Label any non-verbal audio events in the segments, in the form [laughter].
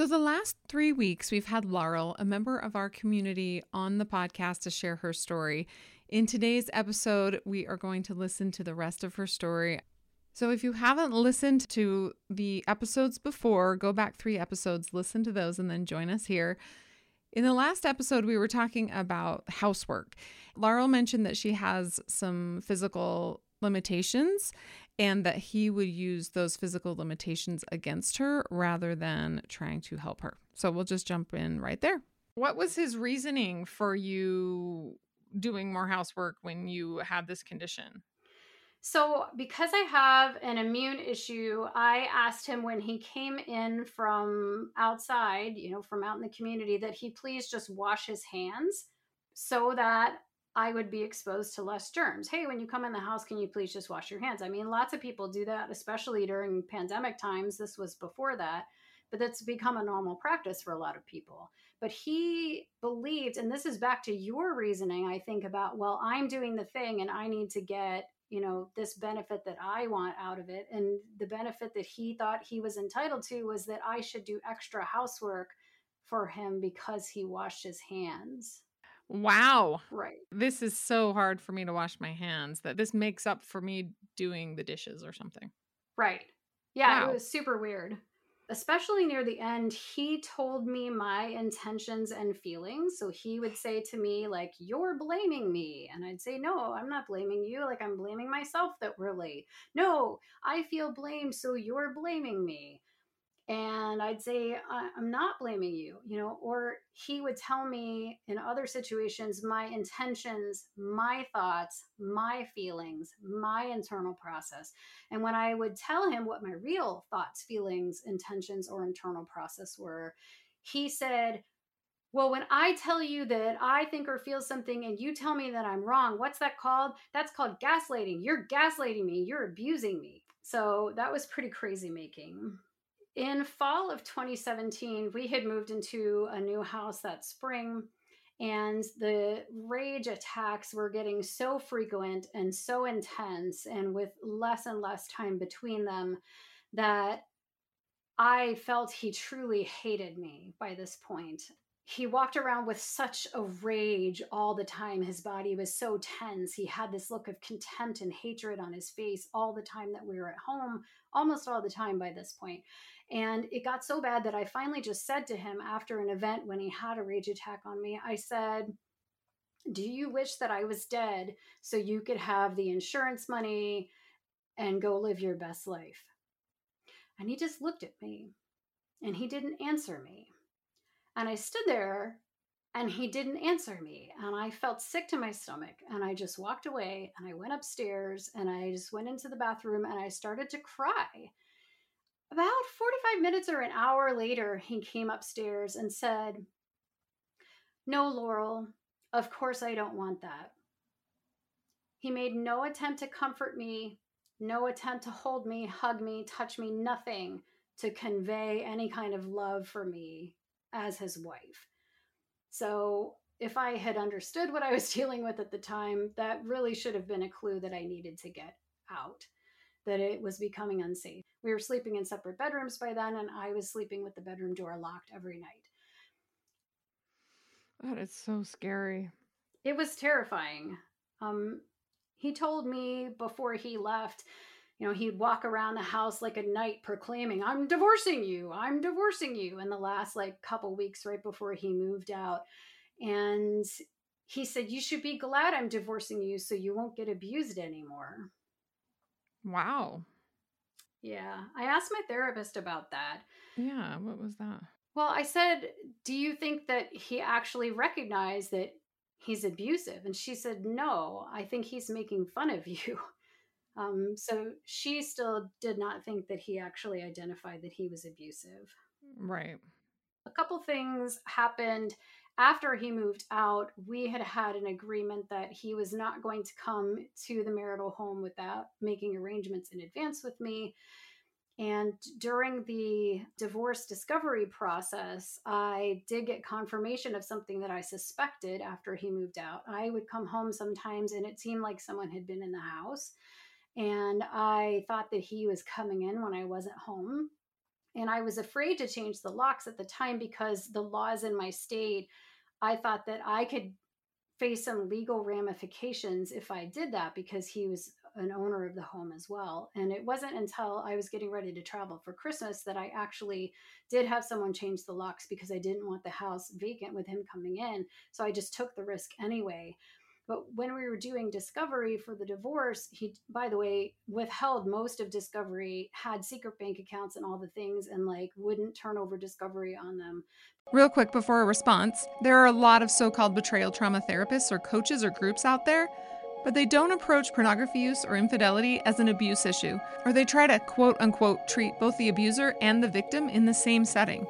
So, the last three weeks, we've had Laurel, a member of our community, on the podcast to share her story. In today's episode, we are going to listen to the rest of her story. So, if you haven't listened to the episodes before, go back three episodes, listen to those, and then join us here. In the last episode, we were talking about housework. Laurel mentioned that she has some physical limitations and that he would use those physical limitations against her rather than trying to help her. So we'll just jump in right there. What was his reasoning for you doing more housework when you had this condition? So, because I have an immune issue, I asked him when he came in from outside, you know, from out in the community, that he please just wash his hands so that I would be exposed to less germs. Hey, when you come in the house, can you please just wash your hands? I mean, lots of people do that, especially during pandemic times. This was before that, but that's become a normal practice for a lot of people. But he believed, and this is back to your reasoning, I think, about, well, I'm doing the thing and I need to get, you know, this benefit that I want out of it. And the benefit that he thought he was entitled to was that I should do extra housework for him because he washed his hands. Wow. Right. This is so hard for me to wash my hands that this makes up for me doing the dishes or something. Right. Yeah, Wow. it was super weird. Especially near the end, he told me my intentions and feelings. So he would say to me, like, you're blaming me. And I'd say, no, I'm not blaming you. Like, I'm blaming myself that we're late. No, I feel blamed. So you're blaming me. And I'd say, "I- I'm not blaming you, you know, or he would tell me in other situations my intentions, my thoughts, my feelings, my internal process. And when I would tell him what my real thoughts, feelings, intentions, or internal process were, he said, Well, when I tell you that I think or feel something and you tell me that I'm wrong, what's that called? That's called gaslighting. You're gaslighting me. You're abusing me. So that was pretty crazy making in fall of 2017 we had moved into a new house that spring and the rage attacks were getting so frequent and so intense and with less and less time between them that i felt he truly hated me by this point. He walked around with such a rage all the time. His body was so tense. He had this look of contempt and hatred on his face all the time that we were at home almost all the time by this point and it got so bad that I finally just said to him after an event when he had a rage attack on me, I said, Do you wish that I was dead so you could have the insurance money and go live your best life? And he just looked at me and he didn't answer me. And I stood there and he didn't answer me. And I felt sick to my stomach. And I just walked away and I went upstairs and I just went into the bathroom and I started to cry about 45 minutes or an hour later, he came upstairs and said, No, Laurel, of course I don't want that. He made no attempt to comfort me, no attempt to hold me, hug me, touch me, nothing to convey any kind of love for me as his wife. So, if I had understood what I was [laughs] dealing with at the time, that really should have been a clue that I needed to get out that it was becoming unsafe. We were sleeping in separate bedrooms by then, and I was sleeping with the bedroom door locked every night. That is so scary. It was terrifying. Um, he told me before he left, you know, he'd walk around the house like a knight proclaiming, I'm divorcing you, I'm divorcing you in the last like couple weeks right before he moved out. And he said, You should be glad I'm divorcing you so you won't get abused anymore. Wow. Yeah. I asked my therapist about that. Yeah. What was that? Well, I said, Do you think that he actually recognized that he's abusive? And she said, No, I think he's making fun of you. [laughs] Um, so she still did not think that he actually identified that he was abusive. Right. A couple things happened after he moved out, we had had an agreement that he was not going to come to the marital home without making arrangements in advance with me. And during the divorce discovery process, I did get confirmation of something that I suspected after he moved out. I would come home sometimes and it seemed like someone had been in the house. And I thought that he was coming in when I wasn't home. And I was afraid to change the locks at the time because the laws in my state I thought that I could face some legal ramifications if I did that because he was an owner of the home as well. And it wasn't until I was getting ready to travel for Christmas that I actually did have someone change the locks because I didn't want the house vacant with him coming in. So I just took the risk anyway. But when we were doing discovery for the divorce, he, by the way, withheld most of discovery, had secret bank accounts and all the things, and like wouldn't turn over discovery on them. Real quick before a response, there are a lot of so called betrayal trauma therapists or coaches or groups out there, but they don't approach pornography use or infidelity as an abuse issue, or they try to quote unquote treat both the abuser and the victim in the same setting,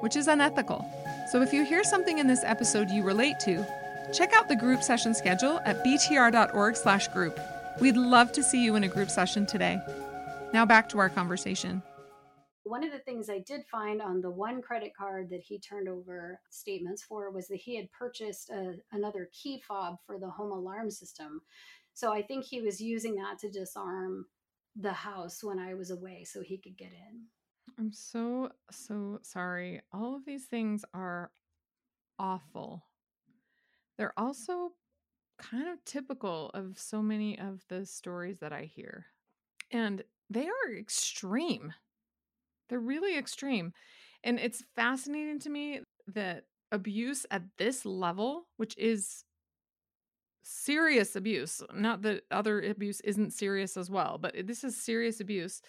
which is unethical. So if you hear something in this episode you relate to, Check out the group session schedule at btr.org/group. We'd love to see you in a group session today. Now back to our conversation. One of the things I did find on the one credit card that he turned over statements for was that he had purchased a, another key fob for the home alarm system. So I think he was using that to disarm the house when I was away so he could get in. I'm so, so sorry. All of these things are awful. They're also kind of typical of so many of the stories that I hear. And they are extreme. They're really extreme. And it's fascinating to me that abuse at this level, which is serious abuse, not that other abuse isn't serious as well, but this is serious abuse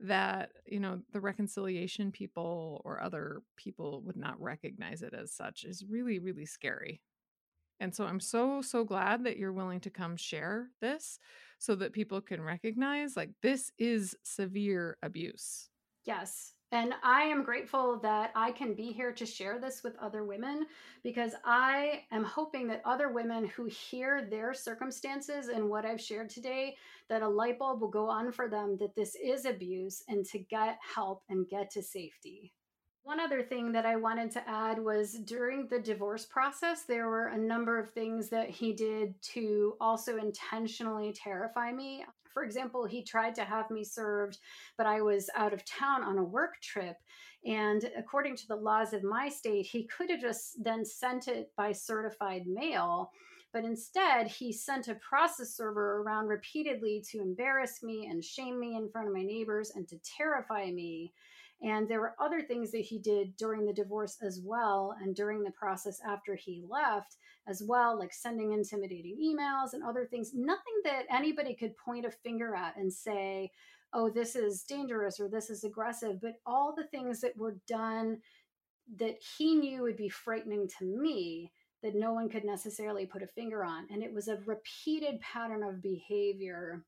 that, you know, the reconciliation people or other people would not recognize it as such is really, really scary. And so I'm so, so glad that you're willing to come share this so that people can recognize like this is severe abuse. Yes. And I am grateful that I can be here to share this with other women because I am hoping that other women who hear their circumstances and what I've shared today, that a light bulb will go on for them that this is abuse and to get help and get to safety. One other thing that I wanted to add was during the divorce process, there were a number of things that he did to also intentionally terrify me. For example, he tried to have me served, but I was out of town on a work trip. And according to the laws of my state, he could have just then sent it by certified mail. But instead, he sent a process server around repeatedly to embarrass me and shame me in front of my neighbors and to terrify me. And there were other things that he did during the divorce as well, and during the process after he left as well, like sending intimidating emails and other things. Nothing that anybody could point a finger at and say, oh, this is dangerous or this is aggressive, but all the things that were done that he knew would be frightening to me that no one could necessarily put a finger on. And it was a repeated pattern of behavior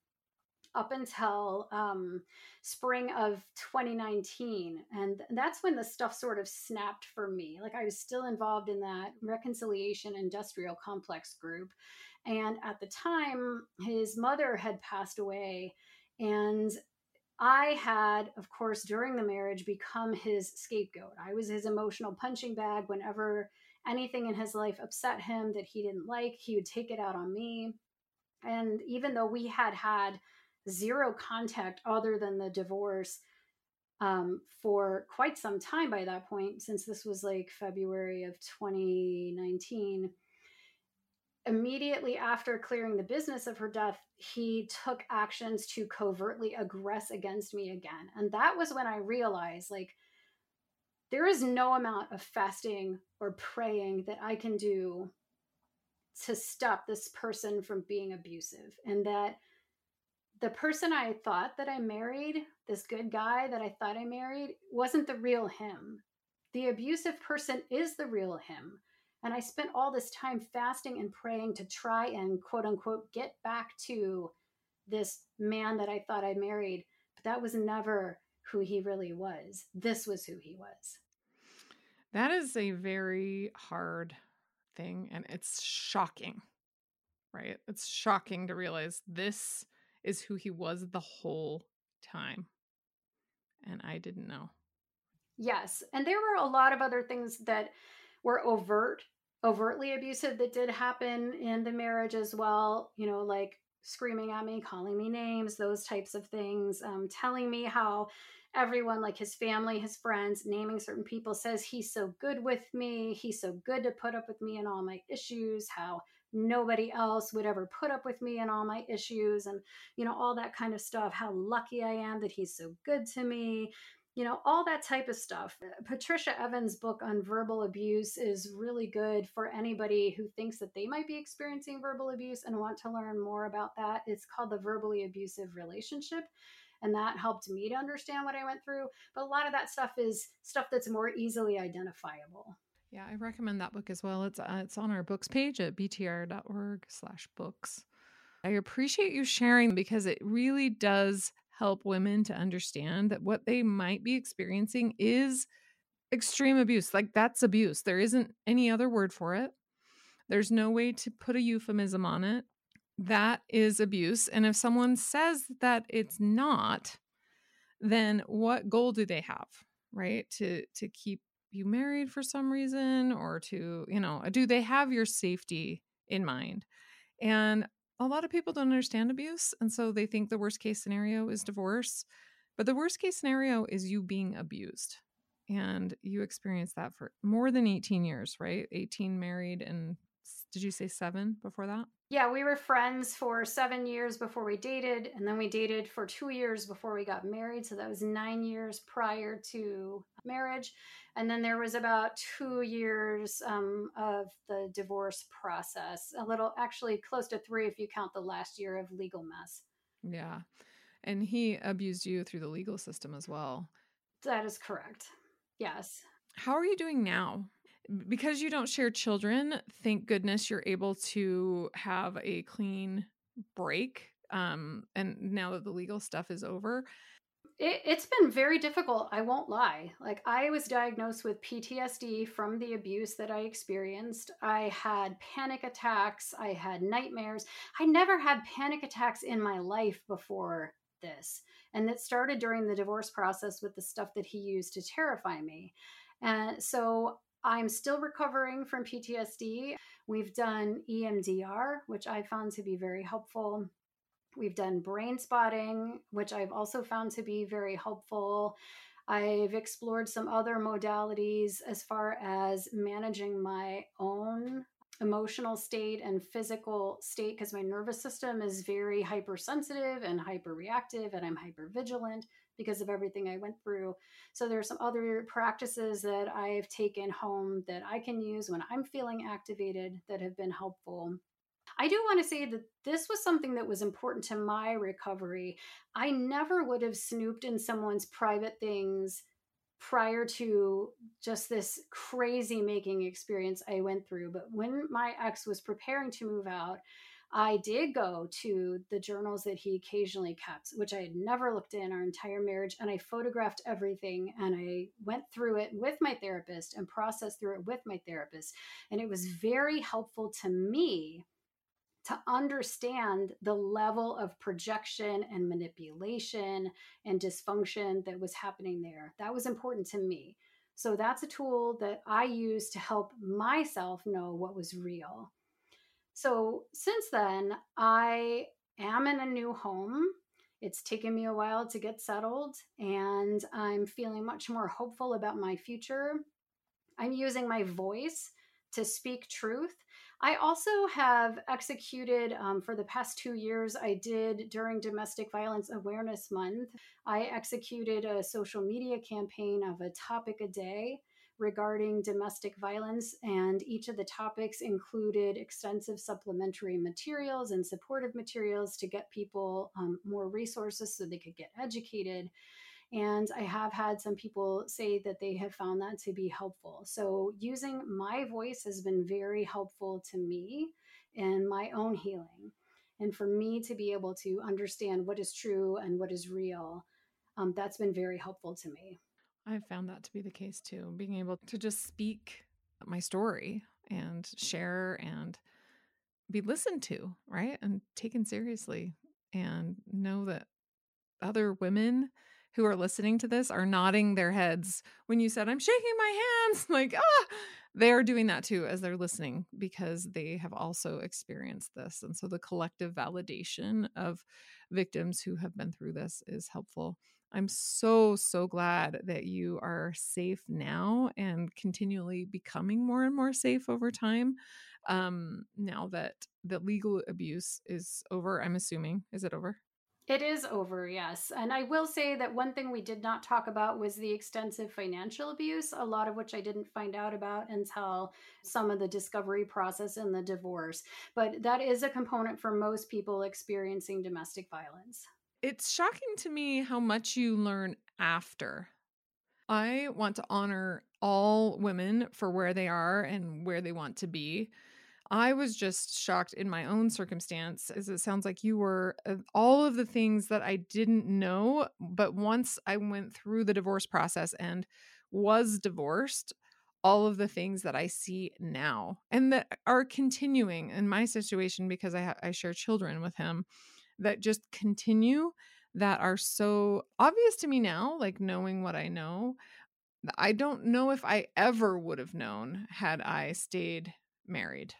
up until um, spring of 2019. And that's when the stuff sort of snapped for me. Like I was still involved in that reconciliation industrial complex group. And at the time, his mother had passed away. And I had, of course, during the marriage, become his scapegoat. I was his emotional punching bag whenever anything in his life upset him that he didn't like, he would take it out on me. And even though we had had zero contact other than the divorce um, for quite some time by that point, since this was like February of 2019. Immediately after clearing the business of her death, he took actions to covertly aggress against me again. And that was when I realized like, there is no amount of fasting or praying that I can do to stop this person from being abusive. And that the person I thought that I married, this good guy that I thought I married, wasn't the real him. The abusive person is the real him. And I spent all this time fasting and praying to try and quote unquote get back to this man that I thought I married. But that was never who he really was. This was who he was. That is a very hard thing. And it's shocking, right? It's shocking to realize this is who he was the whole time. And I didn't know. Yes. And there were a lot of other things that were overt, overtly abusive that did happen in the marriage as well. You know, like screaming at me, calling me names, those types of things, um, telling me how everyone, like his family, his friends, naming certain people, says he's so good with me. He's so good to put up with me and all my issues, how nobody else would ever put up with me and all my issues. And you know all that kind of stuff. How lucky i am that he's so good to me. You know all that type of stuff. Uh, Patricia evans book on verbal abuse is really good for anybody who thinks that they might be experiencing verbal abuse and want to learn more about that. It's called the verbally abusive relationship and that helped me to understand what i went through but a lot of that stuff is stuff that's more easily identifiable yeah, I recommend that book as well. It's uh, it's on our books page at btr.org/books. I appreciate you sharing because it really does help women to understand that what they might be experiencing is extreme abuse. Like that's abuse. There isn't any other word for it. There's no way to put a euphemism on it. That is abuse. And if someone says that it's not, then what goal do they have, right? To to keep you married for some reason or to, you know, do they have your safety in mind? And a lot of people don't understand abuse. And so they think the worst case scenario is divorce. But the worst case scenario is you being abused. And you experienced that for more than 18 years, right? 18 married and did you say seven before that? Yeah, we were friends for seven years before we dated, and then we dated for two years before we got married. So that was nine years prior to marriage. And then there was about two years um, of the divorce process, a little, actually close to three if you count the last year of legal mess. Yeah. And he abused you through the legal system as well. That is correct. Yes. How are you doing now? Because you don't share children, thank goodness you're able to have a clean break. Um, and now that the legal stuff is over, it, it's been very difficult. I won't lie. Like, I was diagnosed with PTSD from the abuse that I experienced. I had panic attacks, I had nightmares. I never had panic attacks in my life before this. And it started during the divorce process with the stuff that he used to terrify me. And so I'm still recovering from PTSD. We've done EMDR, which I found to be very helpful. We've done brain spotting, which I've also found to be very helpful. I've explored some other modalities as far as managing my own emotional state and physical state because my nervous system is very hypersensitive and hyperreactive and I'm hypervigilant because of everything I went through. So there are some other practices that I've taken home that I can use when I'm feeling activated that have been helpful. I do want to say that this was something that was important to my recovery. I never would have snooped in someone's private things prior to just this crazy making experience I went through. But when my ex was preparing to move out, I did go to the journals that he occasionally kept, which I had never looked in our entire marriage. And I photographed everything and I went through it with my therapist and processed through it with my therapist. And it was very helpful to me to understand the level of projection and manipulation and dysfunction that was happening there. That was important to me. So that's a tool that I use to help myself know what was real. So since then, I am in a new home. It's taken me a while to get settled, and I'm feeling much more hopeful about my future. I'm using my voice to speak truth. I also have executed um, for the past two years, I did during Domestic Violence Awareness Month, I executed a social media campaign of a topic a day regarding domestic violence, and each of the topics included extensive supplementary materials and supportive materials to get people um, more resources so they could get educated. And I have had some people say that they have found that to be helpful. So, using my voice has been very helpful to me in my own healing. And for me to be able to understand what is true and what is real, um, that's been very helpful to me. I've found that to be the case too. Being able to just speak my story and share and be listened to, right? And taken seriously and know that other women who are listening to this are nodding their heads when you said, I'm shaking my hands. [laughs] Like, ah, they're doing that too as they're listening because they have also experienced this. And so the collective validation of victims who have been through this is helpful. I'm so, so glad that you are safe now and continually becoming more and more safe over time. Um, now that the legal abuse is over, I'm assuming. Is it over? It is over, yes. And I will say that one thing we did not talk about was the extensive financial abuse, a lot of which I didn't find out about until some of the discovery process in the divorce. But that is a component for most people experiencing domestic violence. It's shocking to me how much you learn after. I want to honor all women for where they are and where they want to be. I was just shocked in my own circumstance, as it sounds like you were uh, all of the things that I didn't know. But once I went through the divorce process and was divorced, all of the things that I see now and that are continuing in my situation because I, ha- I share children with him that just continue that are so obvious to me now, like knowing what I know. I don't know if I ever would have known had I stayed married.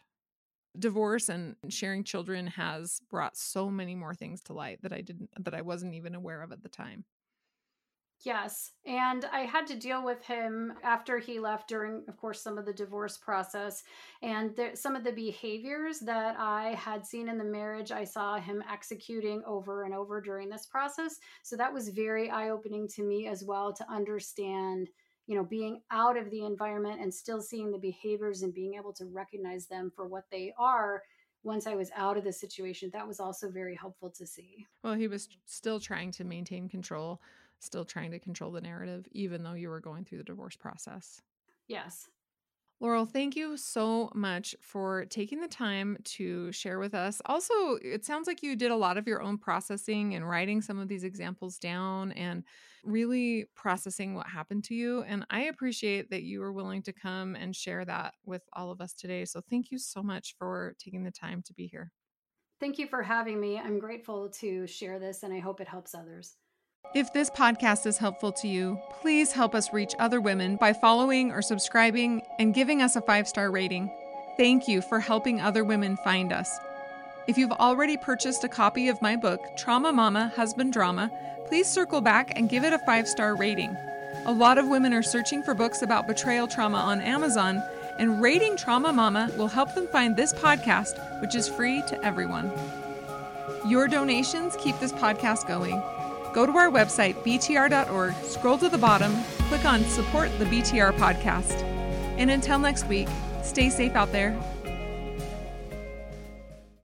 Divorce and sharing children has brought so many more things to light that I didn't that I wasn't even aware of at the time. Yes. And I had to deal with him after he left during, of course, some of the divorce process. And there, some of the behaviors that I had seen in the marriage, I saw him executing over and over during this process. So that was very eye opening to me as well to understand, you know, being out of the environment and still seeing the behaviors and being able to recognize them for what they are once I was out of the situation, that was also very helpful to see. Well, he was still trying to maintain control still trying to control the narrative, even though you were going through the divorce process. Yes. Laurel, thank you so much for taking the time to share with us. Also, it sounds like you did a lot of your own processing and writing some of these examples down and really processing what happened to you. And I appreciate that you were willing to come and share that with all of us today. So, thank you so much for taking the time to be here. Thank you for having me. I'm grateful to share this, and I hope it helps others. If this podcast is helpful to you, please help us reach other women by following or subscribing and giving us a five star rating. Thank you for helping other women find us. If you've already purchased a copy of my book, Trauma Mama Husband Drama, please circle back and give it a five star rating. A lot of women are searching for books about betrayal trauma on Amazon, and rating Trauma Mama will help them find this podcast, which is free to everyone. Your donations keep this podcast going. Go to our website, btr.org, scroll to the bottom, click on Support the BTR podcast. And until next week, stay safe out there